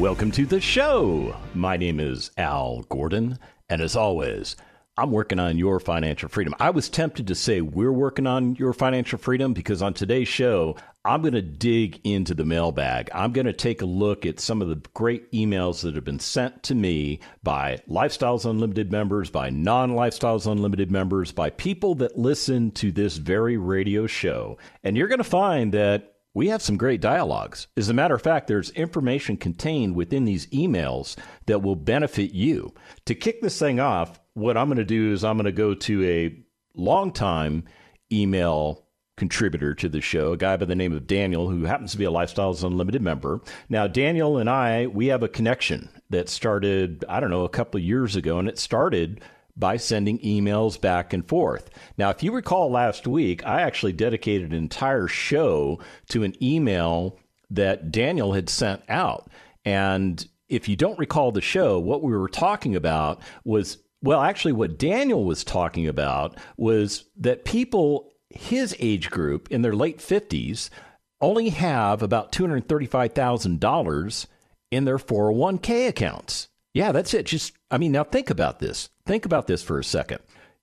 Welcome to the show. My name is Al Gordon, and as always, I'm working on your financial freedom. I was tempted to say we're working on your financial freedom because on today's show, I'm going to dig into the mailbag. I'm going to take a look at some of the great emails that have been sent to me by Lifestyles Unlimited members, by non Lifestyles Unlimited members, by people that listen to this very radio show. And you're going to find that we have some great dialogues. As a matter of fact, there's information contained within these emails that will benefit you. To kick this thing off, what I'm going to do is I'm going to go to a longtime email contributor to the show, a guy by the name of Daniel, who happens to be a Lifestyles Unlimited member. Now, Daniel and I, we have a connection that started, I don't know, a couple of years ago, and it started by sending emails back and forth. Now, if you recall last week, I actually dedicated an entire show to an email that Daniel had sent out. And if you don't recall the show, what we were talking about was well, actually, what Daniel was talking about was that people his age group in their late 50s only have about $235,000 in their 401k accounts. Yeah, that's it. Just, I mean, now think about this. Think about this for a second.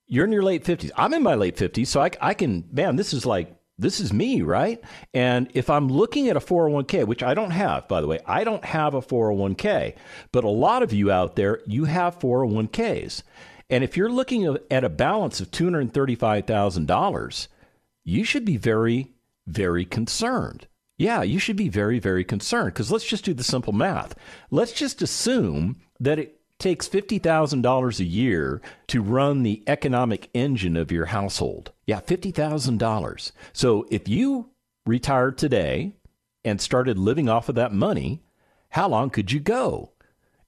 You're in your late 50s. I'm in my late 50s, so I, I can, man, this is like, this is me, right? And if I'm looking at a 401k, which I don't have, by the way, I don't have a 401k, but a lot of you out there, you have 401ks. And if you're looking at a balance of $235,000, you should be very, very concerned. Yeah, you should be very, very concerned because let's just do the simple math. Let's just assume that it takes $50,000 a year to run the economic engine of your household. Yeah, $50,000. So if you retired today and started living off of that money, how long could you go?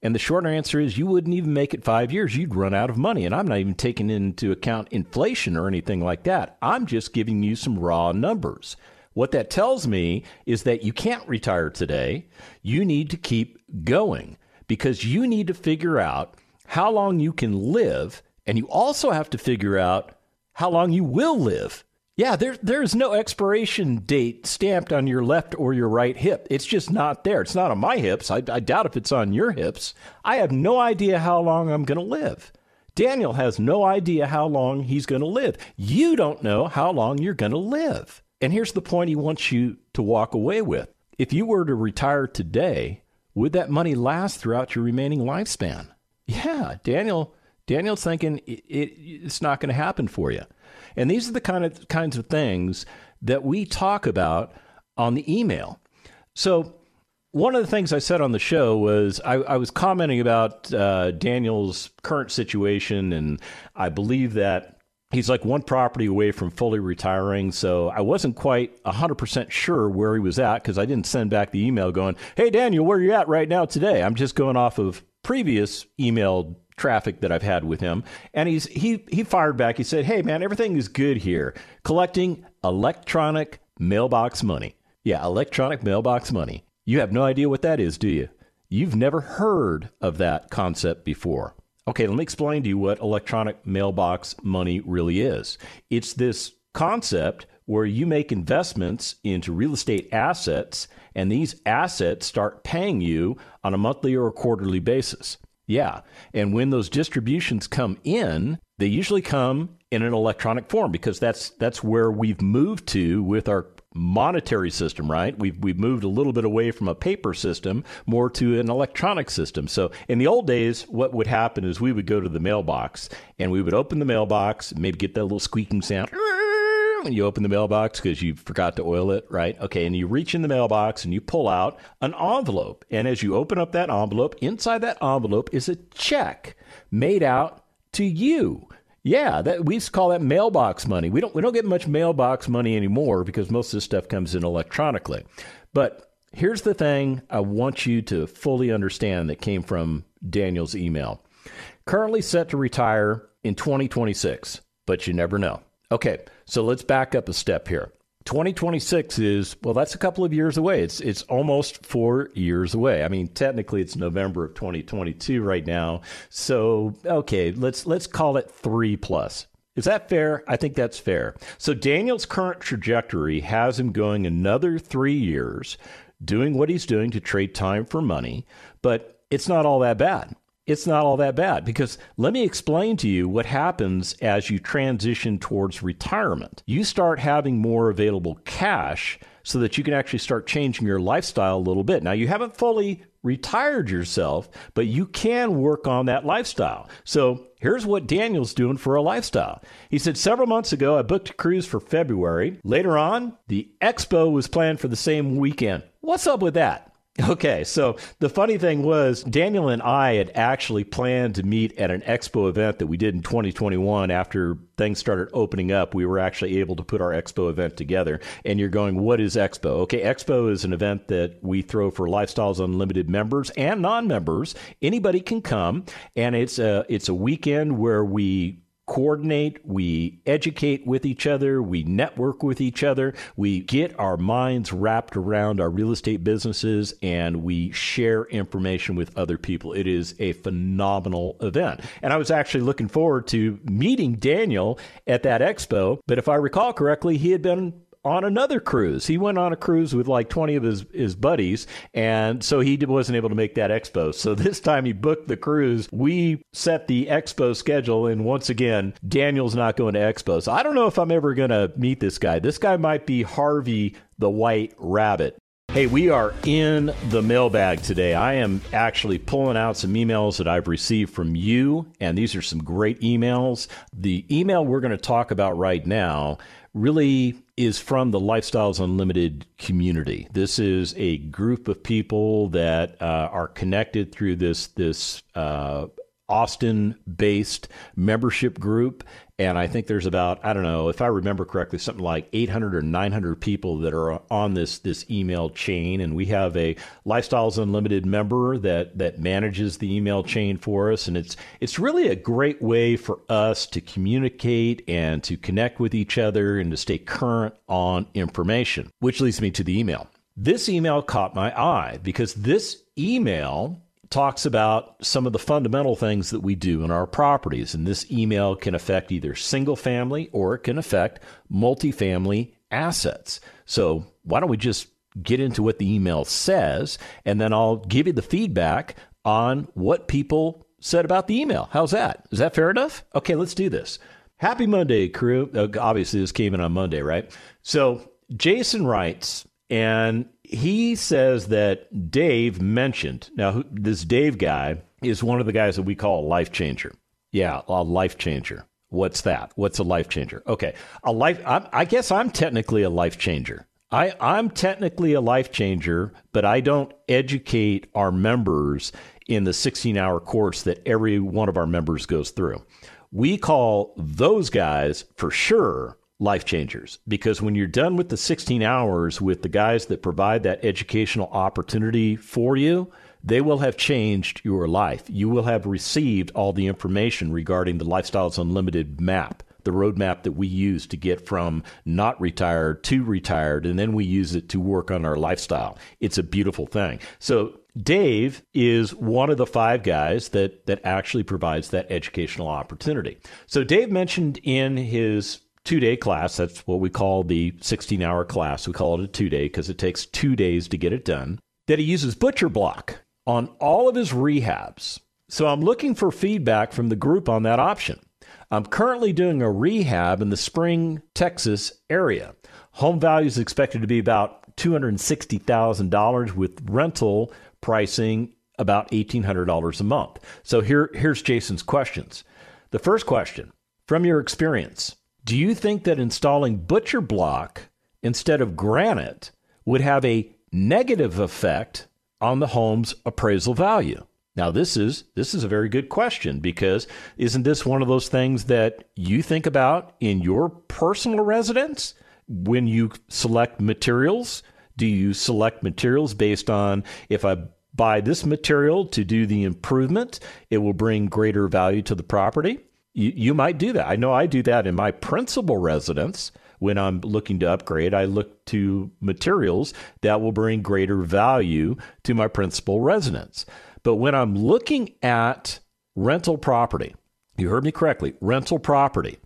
And the short answer is you wouldn't even make it five years. You'd run out of money. And I'm not even taking into account inflation or anything like that. I'm just giving you some raw numbers. What that tells me is that you can't retire today. You need to keep going because you need to figure out how long you can live, and you also have to figure out how long you will live. Yeah, there, there's no expiration date stamped on your left or your right hip. It's just not there. It's not on my hips. I, I doubt if it's on your hips. I have no idea how long I'm going to live. Daniel has no idea how long he's going to live. You don't know how long you're going to live. And here's the point he wants you to walk away with. If you were to retire today, would that money last throughout your remaining lifespan? Yeah, Daniel. Daniel's thinking it, it, it's not going to happen for you. And these are the kind of kinds of things that we talk about on the email. So one of the things I said on the show was I, I was commenting about uh, Daniel's current situation, and I believe that he's like one property away from fully retiring. So I wasn't quite 100% sure where he was at because I didn't send back the email going, Hey, Daniel, where are you at right now today? I'm just going off of previous email traffic that I've had with him. And he's, he, he fired back. He said, Hey, man, everything is good here. Collecting electronic mailbox money. Yeah, electronic mailbox money. You have no idea what that is, do you? You've never heard of that concept before. Okay, let me explain to you what electronic mailbox money really is. It's this concept where you make investments into real estate assets, and these assets start paying you on a monthly or a quarterly basis. Yeah. And when those distributions come in, they usually come in an electronic form because that's that's where we've moved to with our monetary system, right? We've we've moved a little bit away from a paper system more to an electronic system. So in the old days, what would happen is we would go to the mailbox and we would open the mailbox, maybe get that little squeaking sound. And you open the mailbox because you forgot to oil it, right? Okay, and you reach in the mailbox and you pull out an envelope. And as you open up that envelope, inside that envelope is a check made out to you. Yeah, that we call that mailbox money. We don't we don't get much mailbox money anymore because most of this stuff comes in electronically. But here's the thing I want you to fully understand that came from Daniel's email. Currently set to retire in 2026, but you never know. Okay, so let's back up a step here. 2026 is well that's a couple of years away. It's it's almost 4 years away. I mean technically it's november of 2022 right now. So okay let's let's call it 3 plus. Is that fair? I think that's fair. So Daniel's current trajectory has him going another three years, doing what he's doing to trade time for money, but it's not all that bad it's not all that bad because let me explain to you what happens as you transition towards retirement. You start having more available cash so that you can actually start changing your lifestyle a little bit. Now, you haven't fully retired yourself, but you can work on that lifestyle. So, here's what Daniel's doing for a lifestyle. He said, Several months ago, I booked a cruise for February. Later on, the expo was planned for the same weekend. What's up with that? Okay, so the funny thing was, Daniel and I had actually planned to meet at an expo event that we did in 2021 after things started opening up. We were actually able to put our expo event together. And you're going, what is expo? Okay, expo is an event that we throw for Lifestyles Unlimited members and non members. Anybody can come, and it's a, it's a weekend where we coordinate, we educate with each other, we network with each other, we get our minds wrapped around our real estate businesses, and we share information with other people. It is a phenomenal event. And I was actually looking forward to meeting Daniel at that expo, but if I recall correctly, he had been on another cruise. He went on a cruise with like 20 of his, his buddies, and so he wasn't able to make that expo. So this time he booked the cruise. We set the expo schedule, and once again, Daniel's not going to expo. So I don't know if I'm ever going to meet this guy. This guy might be Harvey the White Rabbit. Hey, we are in the mailbag today. I am actually pulling out some emails that I've received from you, and these are some great emails. The email we're going to talk about right now really is from the Lifestyles Unlimited community. This is a group of people that uh, are connected through this this uh, Austin based membership group. And I think there's about, I don't know, if I remember correctly, something like 800 or 900 people that are on this, this email chain. And we have a Lifestyles Unlimited member that, that manages the email chain for us. And it's, it's really a great way for us to communicate and to connect with each other and to stay current on information, which leads me to the email. This email caught my eye because this email talks about some of the fundamental things that we do in our properties. And this email can affect either single family or it can affect multifamily assets. So why don't we just get into what the email says and then I'll give you the feedback on what people said about the email. How's that? Is that fair enough? Okay, let's do this. Happy Monday, crew. Uh, obviously, this came in on Monday, right? So Jason writes, and he says that Dave mentioned now this Dave guy is one of the guys that we call a life changer. Yeah, a life changer. What's that? What's a life changer? Okay, a life. I, I guess I'm technically a life changer. I, I'm technically a life changer, but I don't educate our members in the 16 hour course that every one of our members goes through. We call those guys for sure life changers because when you're done with the 16 hours with the guys that provide that educational opportunity for you, they will have changed your life. You will have received all the information regarding the Lifestyles Unlimited map, the roadmap that we use to get from not retired to retired, and then we use it to work on our lifestyle. It's a beautiful thing. So Dave is one of the five guys that that actually provides that educational opportunity. So Dave mentioned in his two day class. That's what we call the 16 hour class. We call it a two day because it takes two days to get it done. That he uses Butcher Block on all of his rehabs. So I'm looking for feedback from the group on that option. I'm currently doing a rehab in the Spring, Texas area. Home value is expected to be about $260,000 with rental pricing about $1,800 a month. So here, here's Jason's questions. The first question from your experience, do you think that installing butcher block instead of granite would have a negative effect on the home's appraisal value? Now this is this is a very good question because isn't this one of those things that you think about in your personal residence when you select materials? Do you select materials based on if I buy this material to do the improvement. It will bring greater value to the property. You, you might do that. I know I do that in my principal residence. When I'm looking to upgrade, I look to materials that will bring greater value to my principal residence. But when I'm looking at rental property, you heard me correctly, rental property,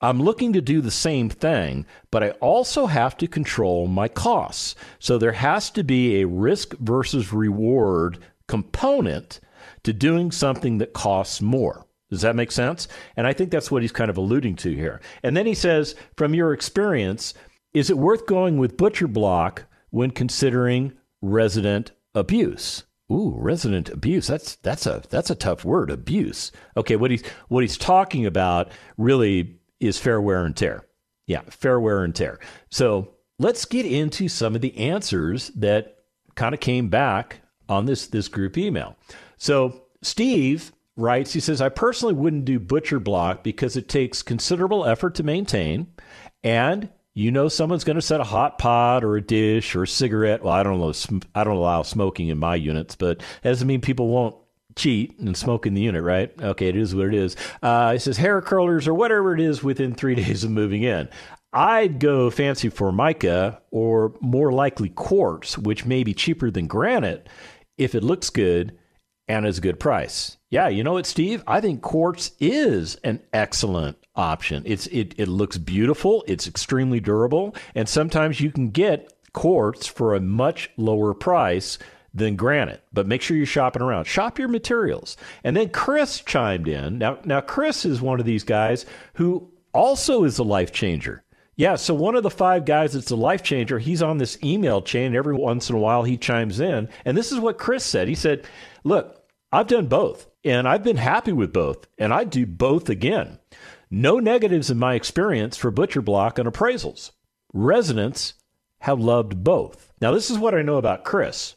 I'm looking to do the same thing, but I also have to control my costs. So there has to be a risk versus reward component to doing something that costs more. Does that make sense? And I think that's what he's kind of alluding to here. And then he says, from your experience, is it worth going with Butcher Block when considering resident abuse? Ooh, resident abuse. That's that's a that's a tough word, abuse. Okay, what he's what he's talking about really is fair wear and tear. Yeah, fair wear and tear. So let's get into some of the answers that kind of came back on this this group email. So Steve writes, he says, I personally wouldn't do butcher block because it takes considerable effort to maintain and you know someone's going to set a hot pot or a dish or a cigarette. Well, I don't know. I don't allow smoking in my units, but that doesn't mean people won't cheat and smoke in the unit, right? Okay, it is what it is. Uh, it says hair curlers or whatever it is within three days of moving in. I'd go fancy formica or more likely quartz, which may be cheaper than granite if it looks good and is a good price. Yeah, you know what, Steve? I think quartz is an excellent option. It's it it looks beautiful, it's extremely durable, and sometimes you can get quartz for a much lower price than granite. But make sure you're shopping around. Shop your materials. And then Chris chimed in. Now, now Chris is one of these guys who also is a life changer. Yeah, so one of the five guys that's a life changer, he's on this email chain. Every once in a while, he chimes in. And this is what Chris said. He said, Look, I've done both, and I've been happy with both, and I'd do both again. No negatives in my experience for Butcher Block and appraisals. Residents have loved both. Now, this is what I know about Chris.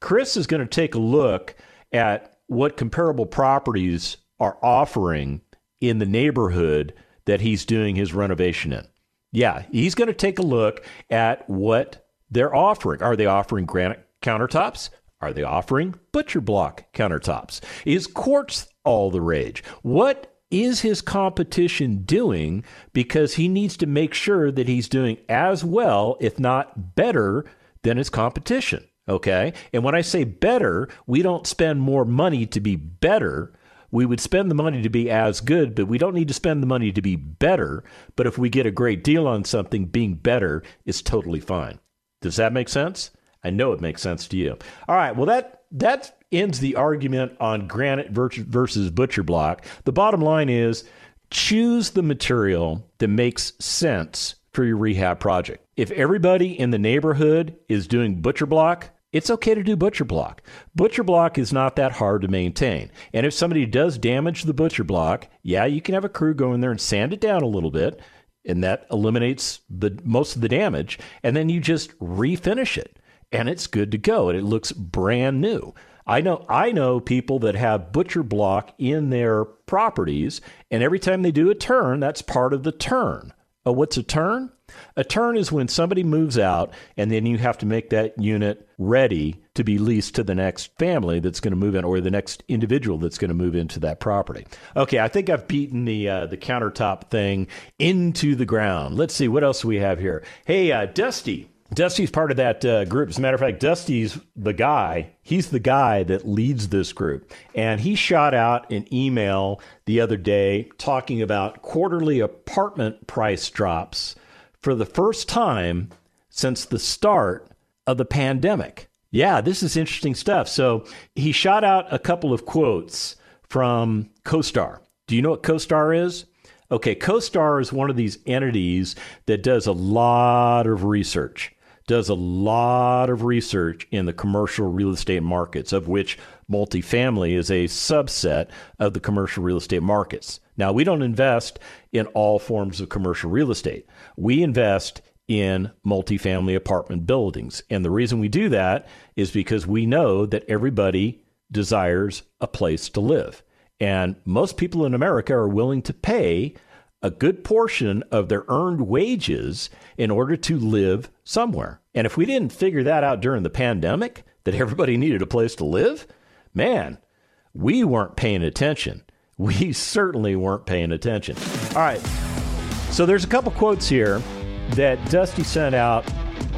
Chris is going to take a look at what comparable properties are offering in the neighborhood that he's doing his renovation in. Yeah, he's going to take a look at what they're offering. Are they offering granite countertops? Are they offering butcher block countertops? Is quartz all the rage? What is his competition doing? Because he needs to make sure that he's doing as well, if not better, than his competition. Okay. And when I say better, we don't spend more money to be better. We would spend the money to be as good, but we don't need to spend the money to be better. But if we get a great deal on something, being better is totally fine. Does that make sense? I know it makes sense to you. All right. Well, that that ends the argument on granite versus butcher block. The bottom line is choose the material that makes sense for your rehab project. If everybody in the neighborhood is doing butcher block, it's okay to do butcher block. Butcher block is not that hard to maintain. And if somebody does damage the butcher block, yeah, you can have a crew go in there and sand it down a little bit, and that eliminates the most of the damage, and then you just refinish it and it's good to go and it looks brand new. I know I know people that have butcher block in their properties and every time they do a turn, that's part of the turn. Oh, what's a turn? A turn is when somebody moves out and then you have to make that unit ready to be leased to the next family that's going to move in or the next individual that's going to move into that property. Okay, I think I've beaten the uh, the countertop thing into the ground. Let's see what else we have here. Hey, uh, Dusty. Dusty's part of that uh, group. As a matter of fact, Dusty's the guy. He's the guy that leads this group. And he shot out an email the other day talking about quarterly apartment price drops for the first time since the start of the pandemic. Yeah, this is interesting stuff. So he shot out a couple of quotes from CoStar. Do you know what CoStar is? Okay, CoStar is one of these entities that does a lot of research, does a lot of research in the commercial real estate markets, of which multifamily is a subset of the commercial real estate markets. Now, we don't invest in all forms of commercial real estate. We invest in multifamily apartment buildings. And the reason we do that is because we know that everybody desires a place to live. And most people in America are willing to pay a good portion of their earned wages in order to live somewhere. And if we didn't figure that out during the pandemic, that everybody needed a place to live? Man, we weren't paying attention. We certainly weren't paying attention. All right. So there's a couple quotes here that Dusty sent out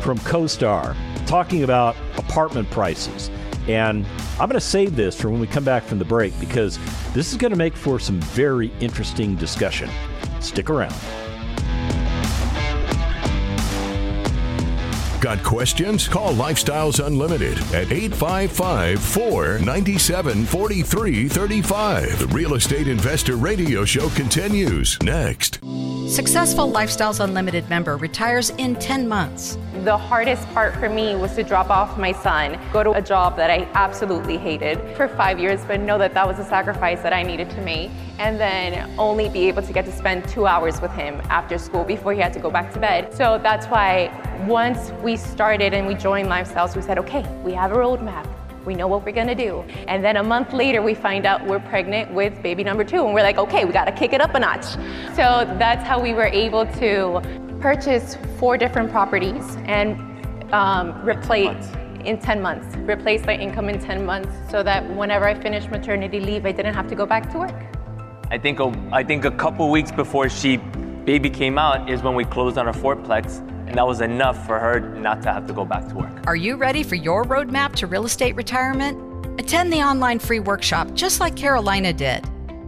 from CoStar talking about apartment prices. And I'm going to save this for when we come back from the break because this is going to make for some very interesting discussion. Stick around. Got questions? Call Lifestyles Unlimited at 855 497 4335. The Real Estate Investor Radio Show continues next. Successful Lifestyles Unlimited member retires in 10 months. The hardest part for me was to drop off my son, go to a job that I absolutely hated for five years, but know that that was a sacrifice that I needed to make, and then only be able to get to spend two hours with him after school before he had to go back to bed. So that's why once we started and we joined Lifestyles, we said, okay, we have a roadmap. We know what we're gonna do. And then a month later, we find out we're pregnant with baby number two. And we're like, okay, we gotta kick it up a notch. So that's how we were able to purchase four different properties and um, replace in 10 months, replace my income in 10 months so that whenever I finished maternity leave, I didn't have to go back to work. I think a, I think a couple weeks before she baby came out is when we closed on our fourplex and that was enough for her not to have to go back to work. Are you ready for your roadmap to real estate retirement? Attend the online free workshop just like Carolina did.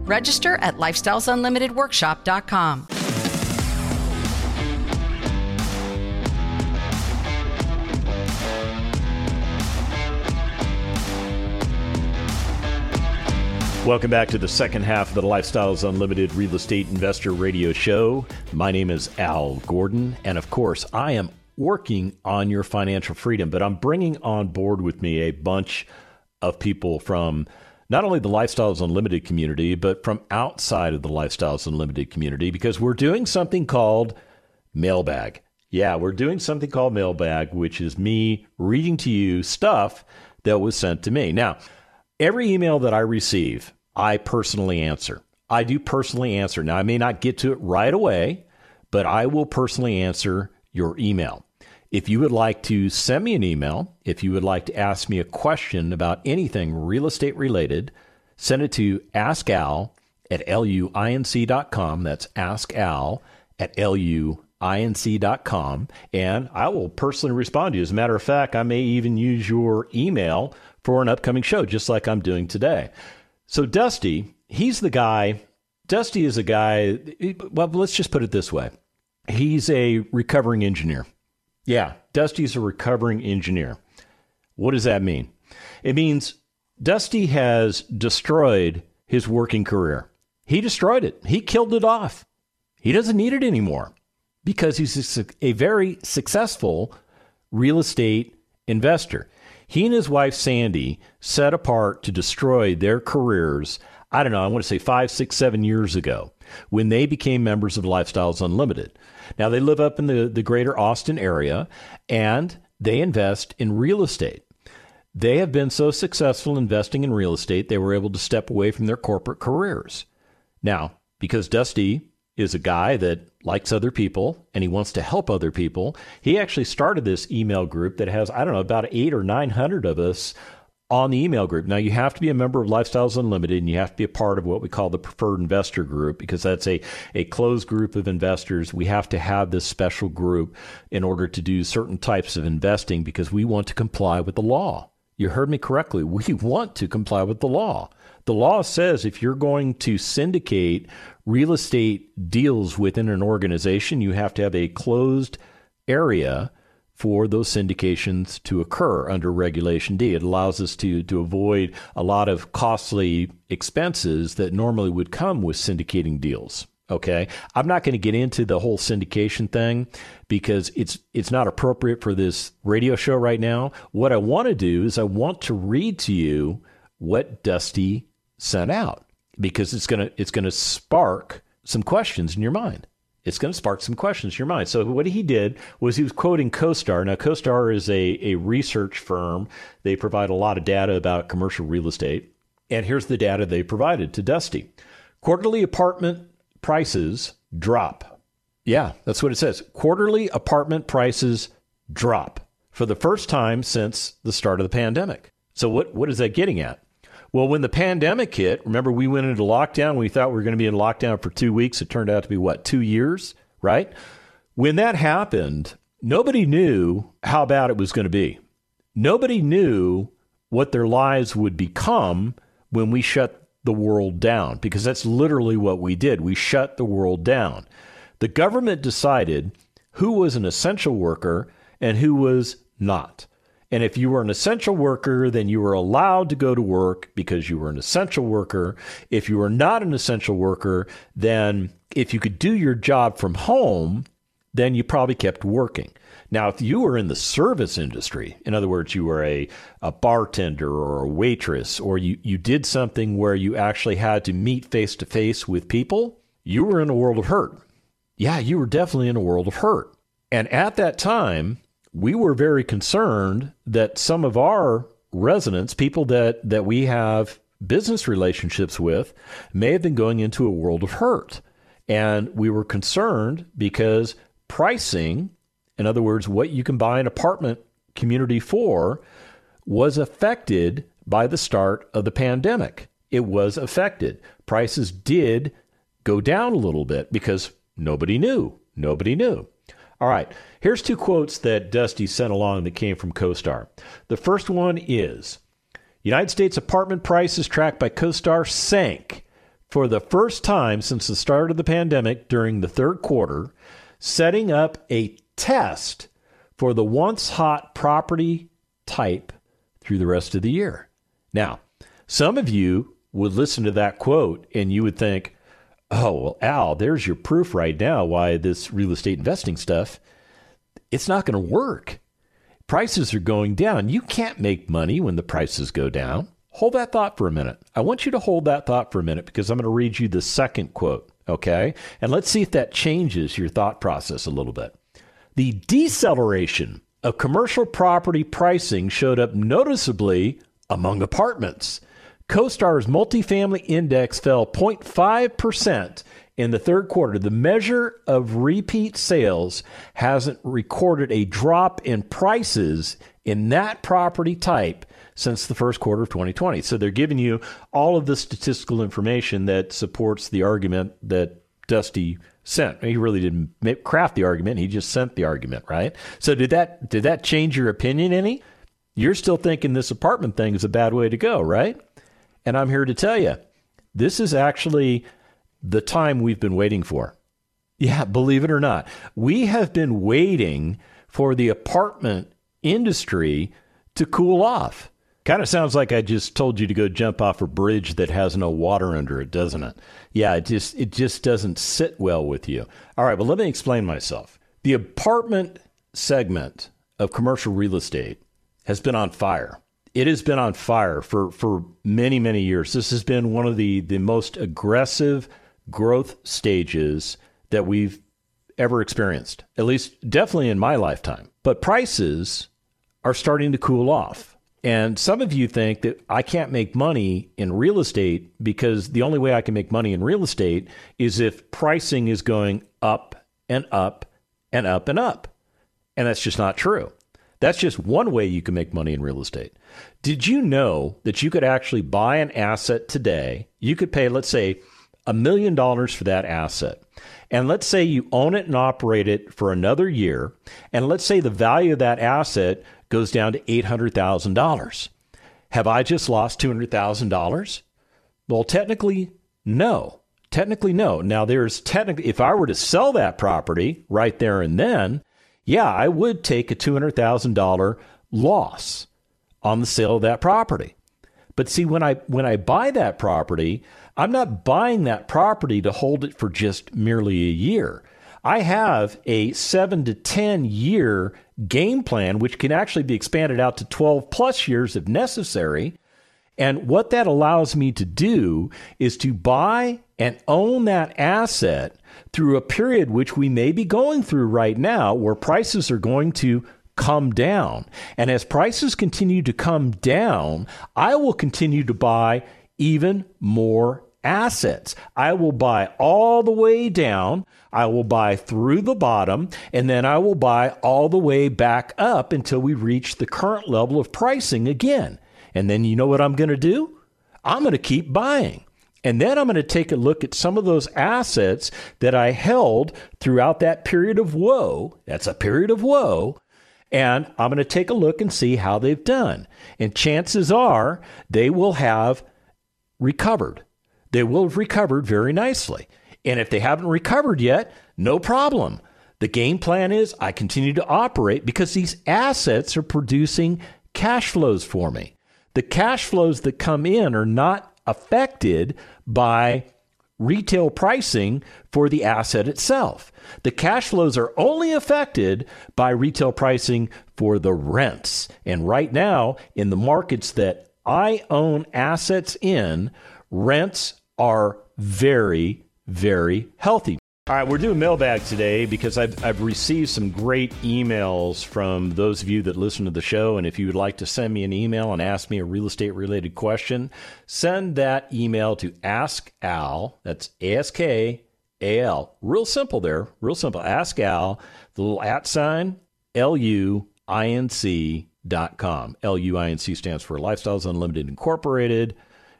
Register at lifestylesunlimitedworkshop.com. Welcome back to the second half of the Lifestyles Unlimited Real Estate Investor Radio Show. My name is Al Gordon, and of course, I am working on your financial freedom, but I'm bringing on board with me a bunch of people from not only the Lifestyles Unlimited community, but from outside of the Lifestyles Unlimited community because we're doing something called Mailbag. Yeah, we're doing something called Mailbag, which is me reading to you stuff that was sent to me. Now, every email that I receive, I personally answer. I do personally answer. Now, I may not get to it right away, but I will personally answer your email. If you would like to send me an email, if you would like to ask me a question about anything real estate related, send it to askal at luinc.com. That's askal at luinc.com. And I will personally respond to you. As a matter of fact, I may even use your email for an upcoming show, just like I'm doing today. So Dusty, he's the guy. Dusty is a guy. Well, let's just put it this way: he's a recovering engineer. Yeah, Dusty's a recovering engineer. What does that mean? It means Dusty has destroyed his working career. He destroyed it. He killed it off. He doesn't need it anymore because he's a, a very successful real estate investor. He and his wife, Sandy, set apart to destroy their careers, I don't know, I want to say five, six, seven years ago when they became members of Lifestyles Unlimited. Now, they live up in the, the greater Austin area and they invest in real estate. They have been so successful investing in real estate, they were able to step away from their corporate careers. Now, because Dusty is a guy that likes other people and he wants to help other people. He actually started this email group that has, I don't know, about eight or 900 of us on the email group. Now, you have to be a member of Lifestyles Unlimited and you have to be a part of what we call the preferred investor group because that's a, a closed group of investors. We have to have this special group in order to do certain types of investing because we want to comply with the law. You heard me correctly. We want to comply with the law. The law says if you're going to syndicate real estate deals within an organization, you have to have a closed area for those syndications to occur under Regulation D. It allows us to, to avoid a lot of costly expenses that normally would come with syndicating deals. Okay. I'm not going to get into the whole syndication thing because it's it's not appropriate for this radio show right now. What I want to do is I want to read to you what Dusty sent out because it's going to it's going to spark some questions in your mind. It's going to spark some questions in your mind. So what he did was he was quoting CoStar. Now CoStar is a a research firm. They provide a lot of data about commercial real estate. And here's the data they provided to Dusty. Quarterly apartment prices drop. Yeah, that's what it says. Quarterly apartment prices drop for the first time since the start of the pandemic. So, what, what is that getting at? Well, when the pandemic hit, remember we went into lockdown. We thought we were going to be in lockdown for two weeks. It turned out to be what, two years, right? When that happened, nobody knew how bad it was going to be. Nobody knew what their lives would become when we shut the world down, because that's literally what we did. We shut the world down. The government decided who was an essential worker and who was not. And if you were an essential worker, then you were allowed to go to work because you were an essential worker. If you were not an essential worker, then if you could do your job from home, then you probably kept working. Now, if you were in the service industry, in other words, you were a, a bartender or a waitress, or you, you did something where you actually had to meet face to face with people, you were in a world of hurt. Yeah, you were definitely in a world of hurt. And at that time, we were very concerned that some of our residents, people that, that we have business relationships with, may have been going into a world of hurt. And we were concerned because pricing in other words, what you can buy an apartment community for was affected by the start of the pandemic. It was affected. Prices did go down a little bit because nobody knew. Nobody knew. All right, here's two quotes that Dusty sent along that came from CoStar. The first one is United States apartment prices tracked by CoStar sank for the first time since the start of the pandemic during the third quarter, setting up a test for the once hot property type through the rest of the year. Now, some of you would listen to that quote and you would think, oh, well, Al, there's your proof right now why this real estate investing stuff, it's not going to work. Prices are going down. You can't make money when the prices go down. Hold that thought for a minute. I want you to hold that thought for a minute because I'm going to read you the second quote, okay? And let's see if that changes your thought process a little bit. The deceleration of commercial property pricing showed up noticeably among apartments. CoStar's multifamily index fell 0.5% in the third quarter. The measure of repeat sales hasn't recorded a drop in prices in that property type since the first quarter of 2020. So they're giving you all of the statistical information that supports the argument that Dusty sent. He really didn't craft the argument; he just sent the argument, right? So did that did that change your opinion any? You're still thinking this apartment thing is a bad way to go, right? And I'm here to tell you, this is actually the time we've been waiting for. Yeah, believe it or not, we have been waiting for the apartment industry to cool off. Kind of sounds like I just told you to go jump off a bridge that has no water under it, doesn't it? Yeah, it just it just doesn't sit well with you. All right, well let me explain myself. The apartment segment of commercial real estate has been on fire. It has been on fire for for many many years. This has been one of the the most aggressive growth stages that we've ever experienced. At least definitely in my lifetime. But prices are starting to cool off. And some of you think that I can't make money in real estate because the only way I can make money in real estate is if pricing is going up and up and up and up. And that's just not true. That's just one way you can make money in real estate. Did you know that you could actually buy an asset today? You could pay, let's say, a million dollars for that asset. And let's say you own it and operate it for another year. And let's say the value of that asset goes down to $800,000. Have I just lost $200,000? Well, technically, no. Technically, no. Now, there's technically, if I were to sell that property right there and then, yeah, I would take a $200,000 loss on the sale of that property. But see, when I when I buy that property, I'm not buying that property to hold it for just merely a year. I have a seven to 10 year game plan, which can actually be expanded out to 12 plus years if necessary. And what that allows me to do is to buy and own that asset through a period which we may be going through right now where prices are going to come down. And as prices continue to come down, I will continue to buy even more assets. I will buy all the way down. I will buy through the bottom and then I will buy all the way back up until we reach the current level of pricing again. And then you know what I'm going to do? I'm going to keep buying. And then I'm going to take a look at some of those assets that I held throughout that period of woe. That's a period of woe. And I'm going to take a look and see how they've done. And chances are they will have recovered. They will have recovered very nicely. And if they haven't recovered yet, no problem. The game plan is I continue to operate because these assets are producing cash flows for me. The cash flows that come in are not affected by retail pricing for the asset itself. The cash flows are only affected by retail pricing for the rents. And right now, in the markets that I own assets in, rents are very, very healthy. All right, we're doing mailbag today because I've, I've received some great emails from those of you that listen to the show. And if you would like to send me an email and ask me a real estate related question, send that email to Ask Al. That's A S K A L. Real simple there. Real simple. Ask Al, the little at sign, L U I N C dot com. L U I N C stands for Lifestyles Unlimited Incorporated.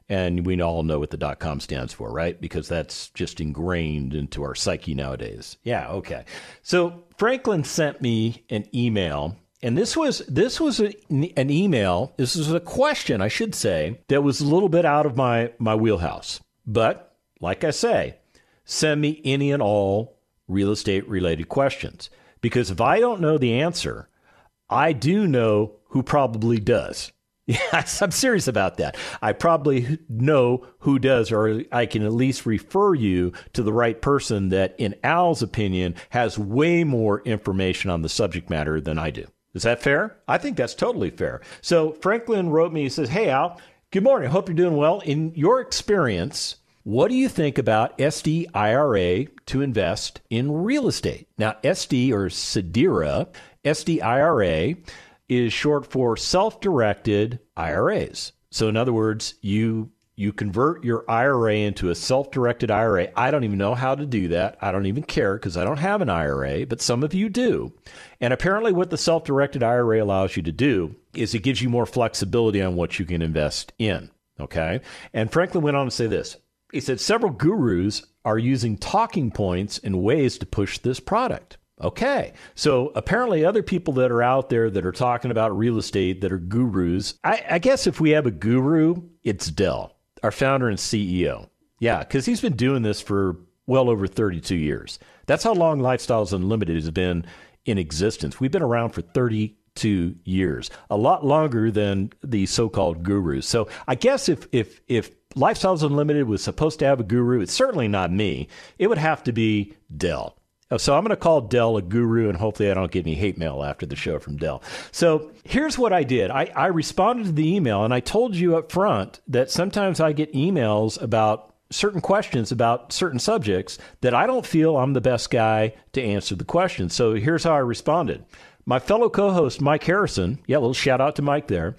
And we all know what the dot com stands for, right? Because that's just ingrained into our psyche nowadays. Yeah, okay. So Franklin sent me an email and this was this was a, an email. This was a question, I should say, that was a little bit out of my my wheelhouse. But like I say, send me any and all real estate related questions because if I don't know the answer, I do know who probably does. Yes, I'm serious about that. I probably know who does, or I can at least refer you to the right person that, in Al's opinion, has way more information on the subject matter than I do. Is that fair? I think that's totally fair. So Franklin wrote me, he says, Hey, Al, good morning. Hope you're doing well. In your experience, what do you think about SDIRA to invest in real estate? Now, SD or SDIRA, SDIRA is short for self-directed IRAs. So in other words, you you convert your IRA into a self-directed IRA. I don't even know how to do that. I don't even care because I don't have an IRA, but some of you do. And apparently what the self-directed IRA allows you to do is it gives you more flexibility on what you can invest in, okay? And Franklin went on to say this. He said several gurus are using talking points and ways to push this product. Okay. So apparently, other people that are out there that are talking about real estate that are gurus, I, I guess if we have a guru, it's Del, our founder and CEO. Yeah, because he's been doing this for well over 32 years. That's how long Lifestyles Unlimited has been in existence. We've been around for 32 years, a lot longer than the so-called gurus. So I guess if if if Lifestyles Unlimited was supposed to have a guru, it's certainly not me. It would have to be Del. Oh, so I'm going to call Del a guru, and hopefully I don't get any hate mail after the show from Del. So here's what I did. I, I responded to the email, and I told you up front that sometimes I get emails about certain questions about certain subjects that I don't feel I'm the best guy to answer the question. So here's how I responded. My fellow co-host Mike Harrison, yeah, a little shout out to Mike there,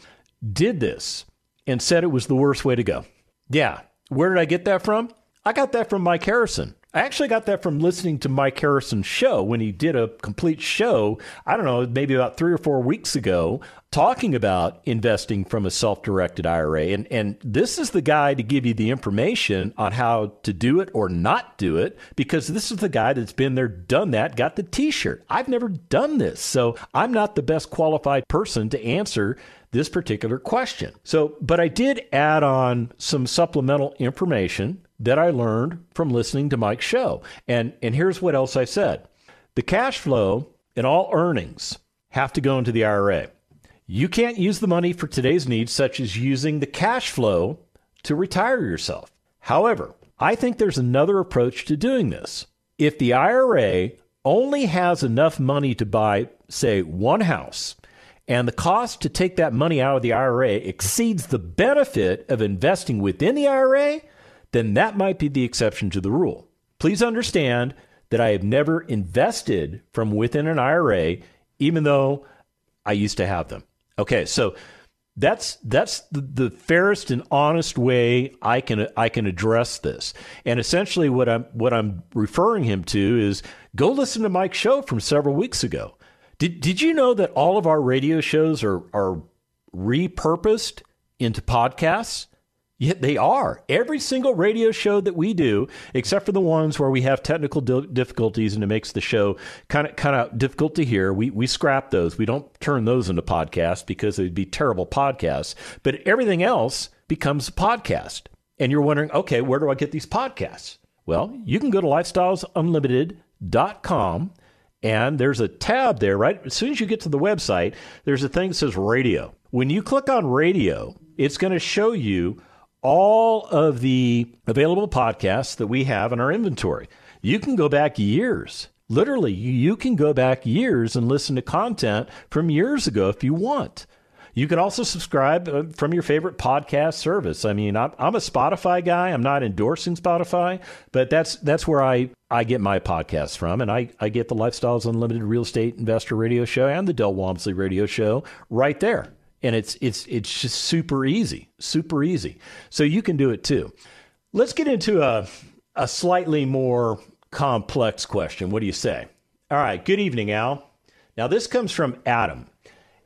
did this and said it was the worst way to go. Yeah, where did I get that from? I got that from Mike Harrison. I actually got that from listening to Mike Harrison's show when he did a complete show, I don't know, maybe about three or four weeks ago, talking about investing from a self directed IRA. And, and this is the guy to give you the information on how to do it or not do it, because this is the guy that's been there, done that, got the t shirt. I've never done this. So I'm not the best qualified person to answer this particular question. So, but I did add on some supplemental information that I learned from listening to Mike's show. And, and here's what else I said the cash flow and all earnings have to go into the IRA. You can't use the money for today's needs, such as using the cash flow to retire yourself. However, I think there's another approach to doing this. If the IRA only has enough money to buy, say, one house, and the cost to take that money out of the IRA exceeds the benefit of investing within the IRA, then that might be the exception to the rule. Please understand that I have never invested from within an IRA, even though I used to have them. Okay, so That's that's the, the fairest and honest way I can I can address this. And essentially, what I'm what I'm referring him to is go listen to Mike's show from several weeks ago. Did did you know that all of our radio shows are are repurposed into podcasts? Yeah, they are. Every single radio show that we do, except for the ones where we have technical difficulties and it makes the show kind of kind of difficult to hear, we we scrap those. We don't turn those into podcasts because it'd be terrible podcasts. But everything else becomes a podcast. And you're wondering, okay, where do I get these podcasts? Well, you can go to lifestylesunlimited.com and there's a tab there, right? As soon as you get to the website, there's a thing that says radio. When you click on radio, it's going to show you all of the available podcasts that we have in our inventory. You can go back years. Literally, you can go back years and listen to content from years ago if you want. You can also subscribe uh, from your favorite podcast service. I mean, I'm, a Spotify guy. I'm not endorsing Spotify, but that's that's where I, I get my podcasts from. And I, I get the Lifestyles Unlimited Real Estate Investor Radio Show and the Del Walmsley Radio Show right there and it's it's it's just super easy, super easy. So you can do it too. Let's get into a a slightly more complex question. What do you say? All right. Good evening, Al. Now this comes from Adam.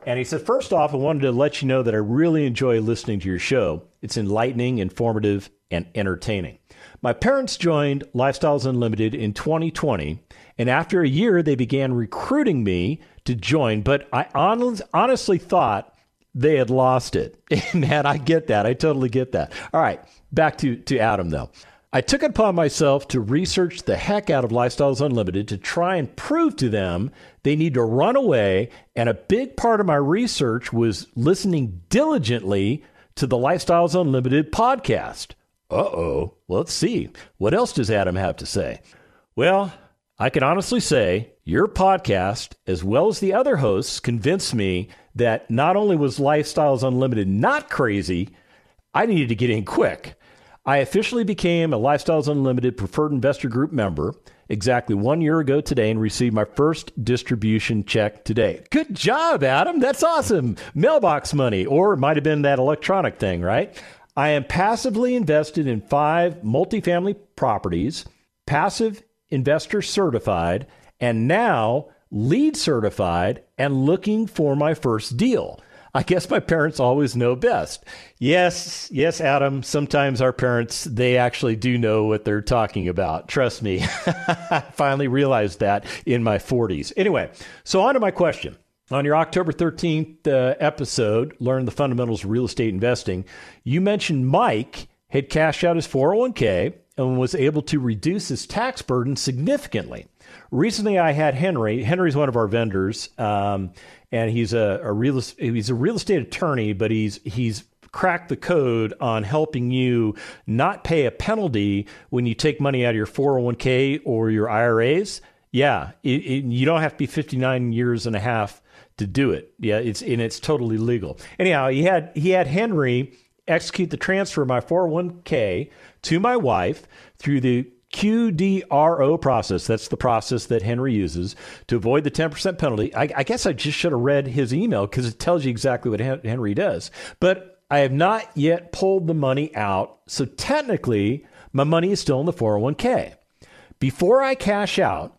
And he said, First off, I wanted to let you know that I really enjoy listening to your show. It's enlightening, informative, and entertaining. My parents joined Lifestyles Unlimited in 2020, and after a year, they began recruiting me to join. But I honestly thought they had lost it. Man, I get that. I totally get that. All right, back to, to Adam, though. I took it upon myself to research the heck out of Lifestyles Unlimited to try and prove to them they need to run away. And a big part of my research was listening diligently to the Lifestyles Unlimited podcast. Uh oh. Let's see. What else does Adam have to say? Well, I can honestly say your podcast, as well as the other hosts, convinced me that not only was Lifestyles Unlimited not crazy, I needed to get in quick. I officially became a Lifestyles Unlimited Preferred Investor Group member exactly one year ago today and received my first distribution check today. Good job, Adam. That's awesome. Mailbox money, or it might have been that electronic thing, right? I am passively invested in five multifamily properties, passive investor certified, and now lead certified and looking for my first deal. I guess my parents always know best. Yes, yes, Adam. Sometimes our parents, they actually do know what they're talking about. Trust me. I finally realized that in my 40s. Anyway, so on to my question. On your October 13th uh, episode, Learn the Fundamentals of Real Estate Investing, you mentioned Mike had cashed out his 401k and was able to reduce his tax burden significantly. Recently, I had Henry. Henry's one of our vendors, um, and he's a, a real he's a real estate attorney, but he's he's cracked the code on helping you not pay a penalty when you take money out of your 401k or your IRAs. Yeah, it, it, you don't have to be 59 years and a half to do it. Yeah, it's and it's totally legal. Anyhow, he had he had Henry execute the transfer of my 401k to my wife through the QDRO process. That's the process that Henry uses to avoid the 10% penalty. I, I guess I just should have read his email because it tells you exactly what Henry does. But I have not yet pulled the money out. So technically, my money is still in the 401k. Before I cash out,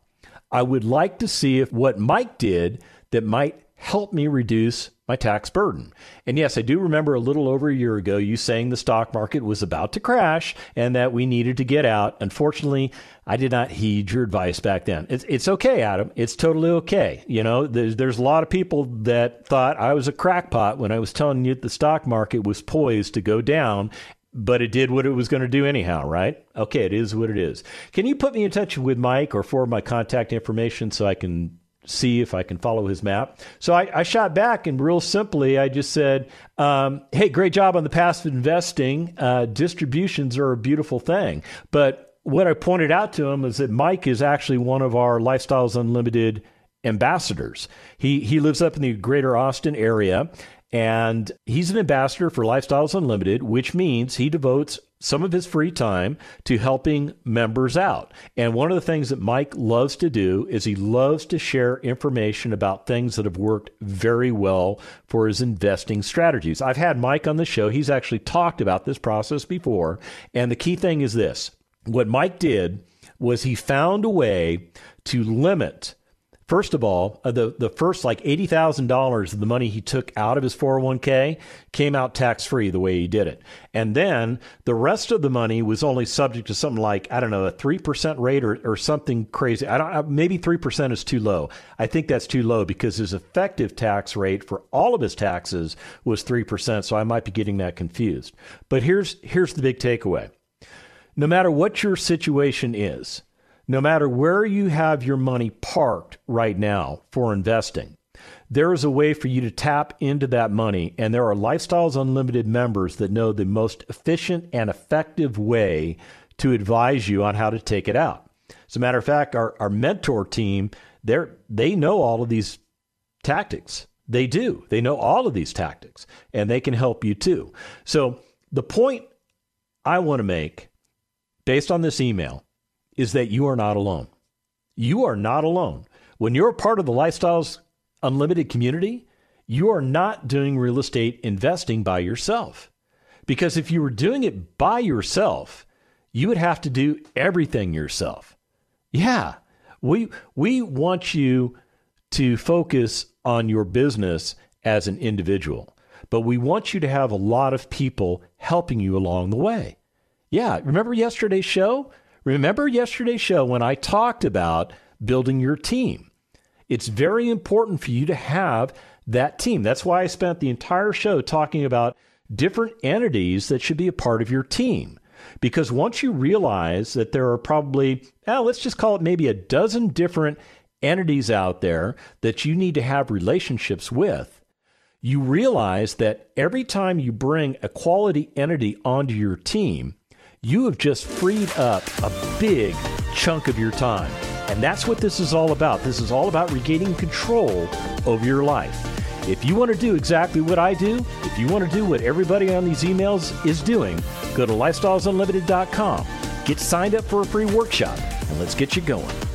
I would like to see if what Mike did that might help me reduce my tax burden. And yes, I do remember a little over a year ago you saying the stock market was about to crash and that we needed to get out. Unfortunately, I did not heed your advice back then. It's, it's okay, Adam. It's totally okay. You know, there's, there's a lot of people that thought I was a crackpot when I was telling you the stock market was poised to go down but it did what it was going to do anyhow, right? Okay, it is what it is. Can you put me in touch with Mike or forward my contact information so I can see if I can follow his map. So I, I shot back and real simply, I just said, um, Hey, great job on the passive investing. Uh, distributions are a beautiful thing. But what I pointed out to him is that Mike is actually one of our Lifestyles Unlimited ambassadors. He, he lives up in the greater Austin area. And he's an ambassador for Lifestyles Unlimited, which means he devotes some of his free time to helping members out. And one of the things that Mike loves to do is he loves to share information about things that have worked very well for his investing strategies. I've had Mike on the show. He's actually talked about this process before. And the key thing is this what Mike did was he found a way to limit First of all, uh, the, the first like $80,000 of the money he took out of his 401k came out tax free the way he did it. And then the rest of the money was only subject to something like, I don't know, a 3% rate or, or something crazy. I don't, uh, maybe 3% is too low. I think that's too low because his effective tax rate for all of his taxes was 3%. So I might be getting that confused. But here's, here's the big takeaway. No matter what your situation is, no matter where you have your money parked right now for investing, there is a way for you to tap into that money. And there are Lifestyles Unlimited members that know the most efficient and effective way to advise you on how to take it out. As a matter of fact, our, our mentor team, they they know all of these tactics. They do. They know all of these tactics and they can help you too. So the point I want to make based on this email is that you are not alone. You are not alone. When you're a part of the Lifestyles Unlimited community, you are not doing real estate investing by yourself. Because if you were doing it by yourself, you would have to do everything yourself. Yeah, we, we want you to focus on your business as an individual, but we want you to have a lot of people helping you along the way. Yeah, remember yesterday's show? Remember yesterday's show when I talked about building your team? It's very important for you to have that team. That's why I spent the entire show talking about different entities that should be a part of your team. Because once you realize that there are probably, oh, let's just call it maybe a dozen different entities out there that you need to have relationships with, you realize that every time you bring a quality entity onto your team, you have just freed up a big chunk of your time. And that's what this is all about. This is all about regaining control over your life. If you want to do exactly what I do, if you want to do what everybody on these emails is doing, go to lifestylesunlimited.com, get signed up for a free workshop, and let's get you going.